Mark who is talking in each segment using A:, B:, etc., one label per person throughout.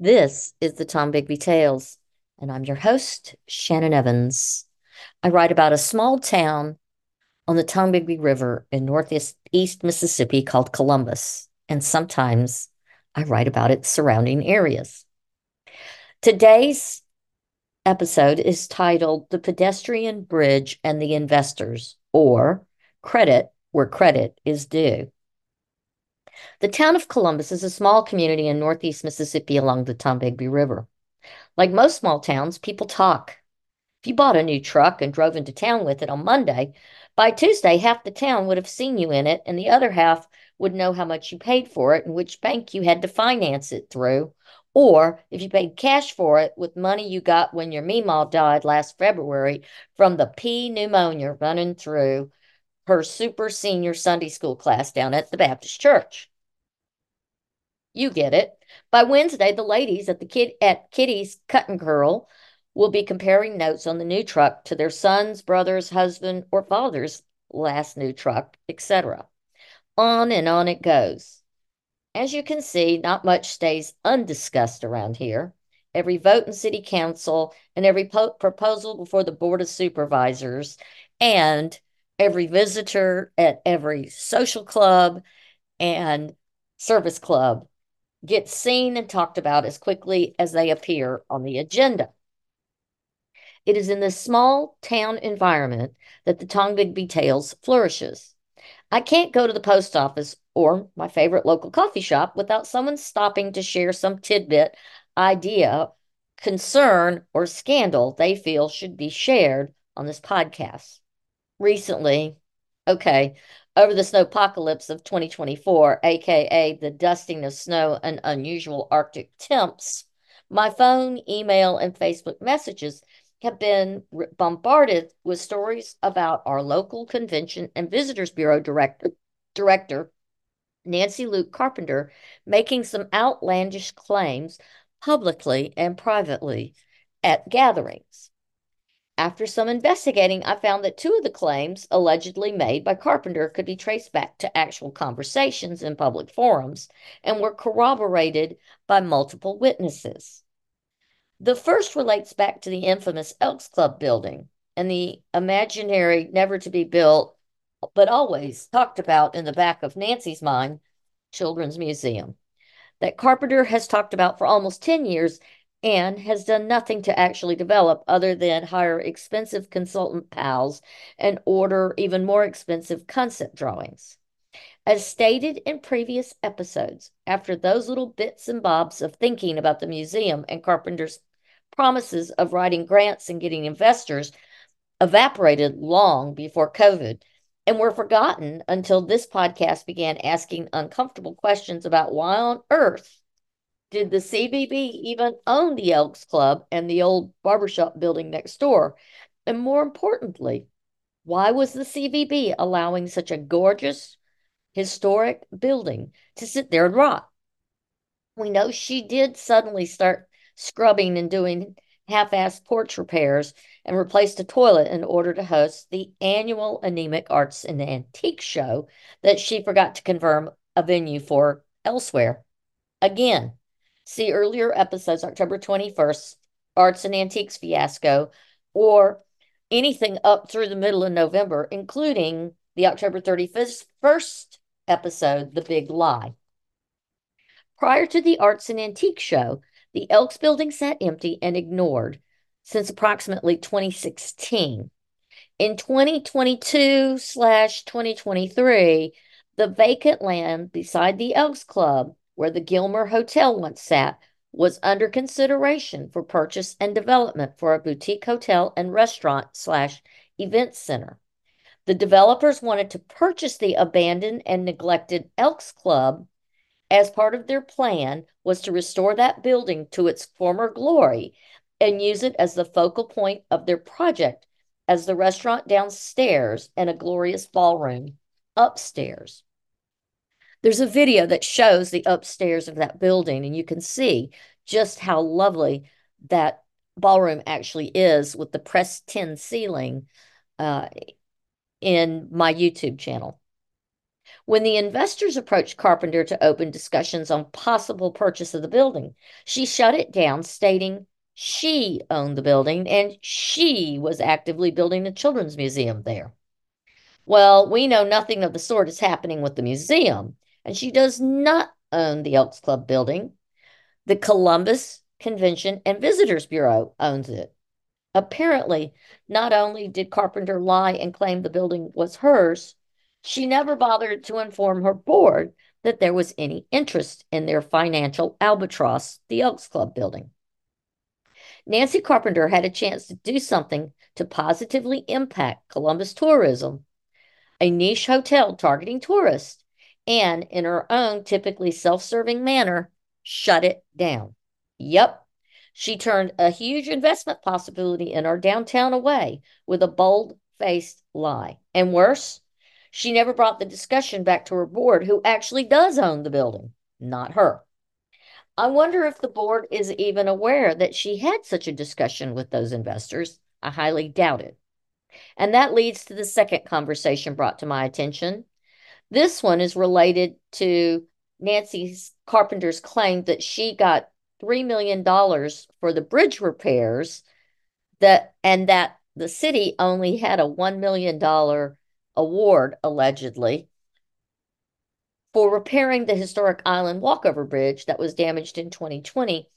A: This is the Tombigbee Tales, and I'm your host, Shannon Evans. I write about a small town on the Tombigbee River in northeast East Mississippi called Columbus, and sometimes I write about its surrounding areas. Today's episode is titled The Pedestrian Bridge and the Investors, or Credit Where Credit is Due. The town of Columbus is a small community in northeast Mississippi along the Tombigbee River. Like most small towns, people talk. If you bought a new truck and drove into town with it on Monday, by Tuesday, half the town would have seen you in it, and the other half would know how much you paid for it and which bank you had to finance it through, or if you paid cash for it with money you got when your Meemaw died last February from the P pneumonia running through her super senior Sunday school class down at the Baptist church. You get it. By Wednesday, the ladies at the kid at Kitty's Cut and Curl will be comparing notes on the new truck to their son's, brother's, husband, or father's last new truck, etc. On and on it goes. As you can see, not much stays undiscussed around here. Every vote in city council and every proposal before the board of supervisors and every visitor at every social club and service club gets seen and talked about as quickly as they appear on the agenda. It is in this small town environment that the Tombigbee Tales flourishes. I can't go to the post office or my favorite local coffee shop without someone stopping to share some tidbit, idea, concern, or scandal they feel should be shared on this podcast recently, okay, over the snowpocalypse of 2024, aka the dusting of snow and unusual Arctic temps, my phone, email, and Facebook messages have been bombarded with stories about our local convention and visitors bureau director director Nancy Luke Carpenter making some outlandish claims publicly and privately at gatherings. After some investigating, I found that two of the claims allegedly made by Carpenter could be traced back to actual conversations in public forums and were corroborated by multiple witnesses. The first relates back to the infamous Elks Club building and the imaginary never to be built, but always talked about in the back of Nancy's mind, Children's Museum that Carpenter has talked about for almost 10 years and has done nothing to actually develop other than hire expensive consultant pals and order even more expensive concept drawings. As stated in previous episodes, after those little bits and bobs of thinking about the museum and Carpenter's promises of writing grants and getting investors evaporated long before COVID and were forgotten until this podcast began asking uncomfortable questions about why on earth did the CVB even own the Elks Club and the old barbershop building next door? And more importantly, why was the CVB allowing such a gorgeous, historic building to sit there and rot? We know she did suddenly start scrubbing and doing half assed porch repairs and replaced a toilet in order to host the annual Anemic Arts and Antique Show that she forgot to confirm a venue for elsewhere. Again, See earlier episodes, October 21st, Arts and Antiques Fiasco, or anything up through the middle of November, including the October 31st episode, The Big Lie. Prior to the Arts and Antiques Show, the Elks building sat empty and ignored since approximately 2016. In 2022 slash 2023, the vacant land beside the Elks Club where the Gilmer Hotel once sat, was under consideration for purchase and development for a boutique hotel and restaurant slash event center. The developers wanted to purchase the abandoned and neglected Elks Club as part of their plan was to restore that building to its former glory and use it as the focal point of their project as the restaurant downstairs and a glorious ballroom upstairs. There's a video that shows the upstairs of that building, and you can see just how lovely that ballroom actually is with the pressed tin ceiling uh, in my YouTube channel. When the investors approached Carpenter to open discussions on possible purchase of the building, she shut it down, stating she owned the building and she was actively building a children's museum there. Well, we know nothing of the sort is happening with the museum, and she does not own the Elks Club building. The Columbus Convention and Visitors Bureau owns it. Apparently, not only did Carpenter lie and claim the building was hers, she never bothered to inform her board that there was any interest in their financial albatross, the Elks Club building. Nancy Carpenter had a chance to do something to positively impact Columbus tourism, a niche hotel targeting tourists, and in her own typically self serving manner, shut it down. Yep, she turned a huge investment possibility in our downtown away with a bold faced lie. And worse, she never brought the discussion back to her board, who actually does own the building, not her. I wonder if the board is even aware that she had such a discussion with those investors. I highly doubt it. And that leads to the second conversation brought to my attention. This one is related to Nancy Carpenter's claim that she got $3 million for the bridge repairs that and that the city only had a $1 million award, allegedly, for repairing the historic island walkover bridge that was damaged in 2020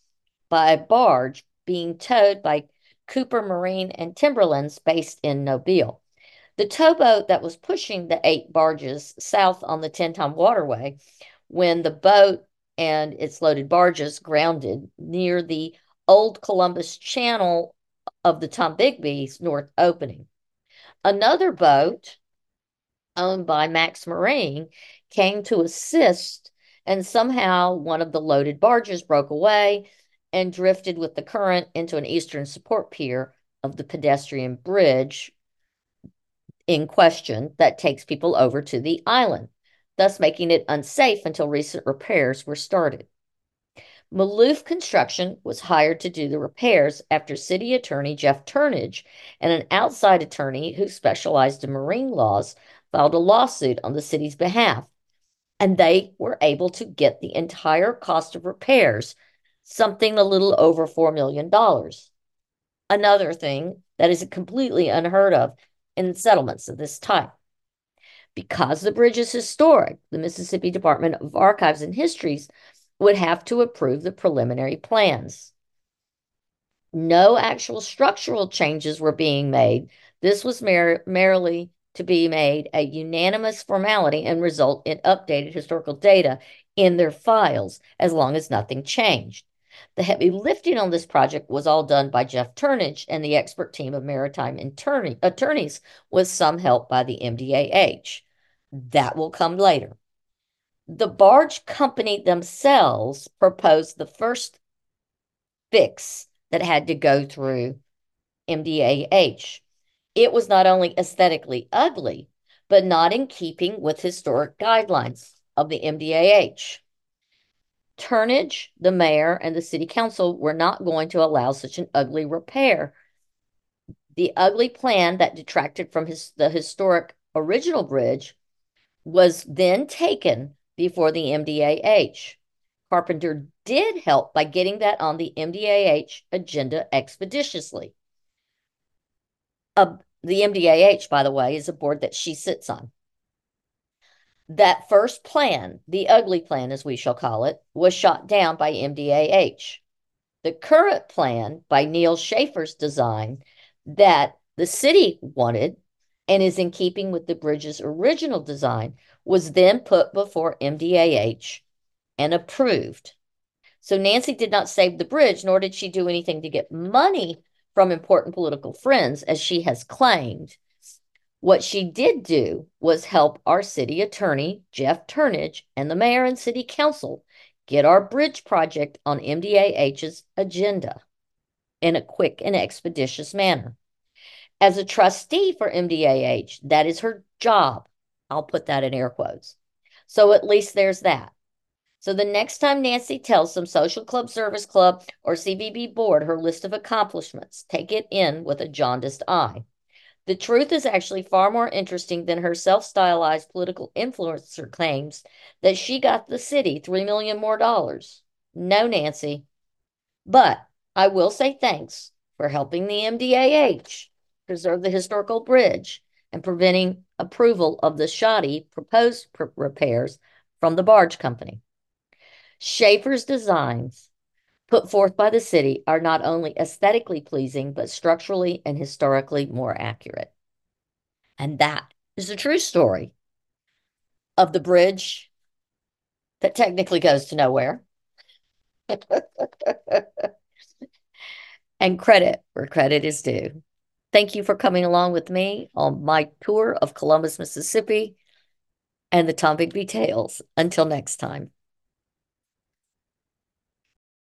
A: by a barge being towed by Cooper Marine and Timberlands based in Mobile. The towboat that was pushing the eight barges south on the Tenn-Tom Waterway when the boat and its loaded barges grounded near the old Columbus Channel of the Tombigbee north opening. Another boat owned by Max Marine came to assist, and somehow one of the loaded barges broke away and drifted with the current into an eastern support pier of the pedestrian bridge in question that takes people over to the island, thus making it unsafe until recent repairs were started. Maloof Construction was hired to do the repairs after City Attorney Jeff Turnage and an outside attorney who specialized in marine laws filed a lawsuit on the city's behalf, and they were able to get the entire cost of repairs, something a little over $4 million. Another thing that is completely unheard of in settlements of this type. Because the bridge is historic, the Mississippi Department of Archives and Histories would have to approve the preliminary plans. No actual structural changes were being made. This was mer- merely to be made a unanimous formality and result in updated historical data in their files as long as nothing changed. The heavy lifting on this project was all done by Jeff Turnage and the expert team of maritime attorney, attorneys with some help by the MDAH. That will come later. The barge company themselves proposed the first fix that had to go through MDAH it was not only aesthetically ugly, but not in keeping with historic guidelines of the MDAH. Turnage, the mayor, and the city council were not going to allow such an ugly repair. The ugly plan that detracted from his, the historic original bridge was then taken before the MDAH. Carpenter did help by getting that on the MDAH agenda expeditiously a, the MDAH, by the way, is a board that she sits on. That first plan, the ugly plan, as we shall call it, was shot down by MDAH. The current plan by Neil Schaefer's design that the city wanted and is in keeping with the bridge's original design was then put before MDAH and approved. So Nancy did not save the bridge, nor did she do anything to get money from important political friends, as she has claimed. What she did do was help our city attorney, Jeff Turnage, and the mayor and city council get our bridge project on MDAH's agenda in a quick and expeditious manner. As a trustee for MDAH, that is her job. I'll put that in air quotes. So at least there's that. So the next time Nancy tells some social club, service club, or CVB board her list of accomplishments, take it in with a jaundiced eye. The truth is actually far more interesting than her self-stylized political influencer claims that she got the city three million more dollars. No, Nancy. But I will say thanks for helping the MDAH preserve the historical bridge and preventing approval of the shoddy proposed repairs from the barge company. Schaefer's designs put forth by the city are not only aesthetically pleasing, but structurally and historically more accurate. And that is the true story of the bridge that technically goes to nowhere. and credit where credit is due. Thank you for coming along with me on my tour of Columbus, Mississippi and the Tombigbee Tales. Until next time.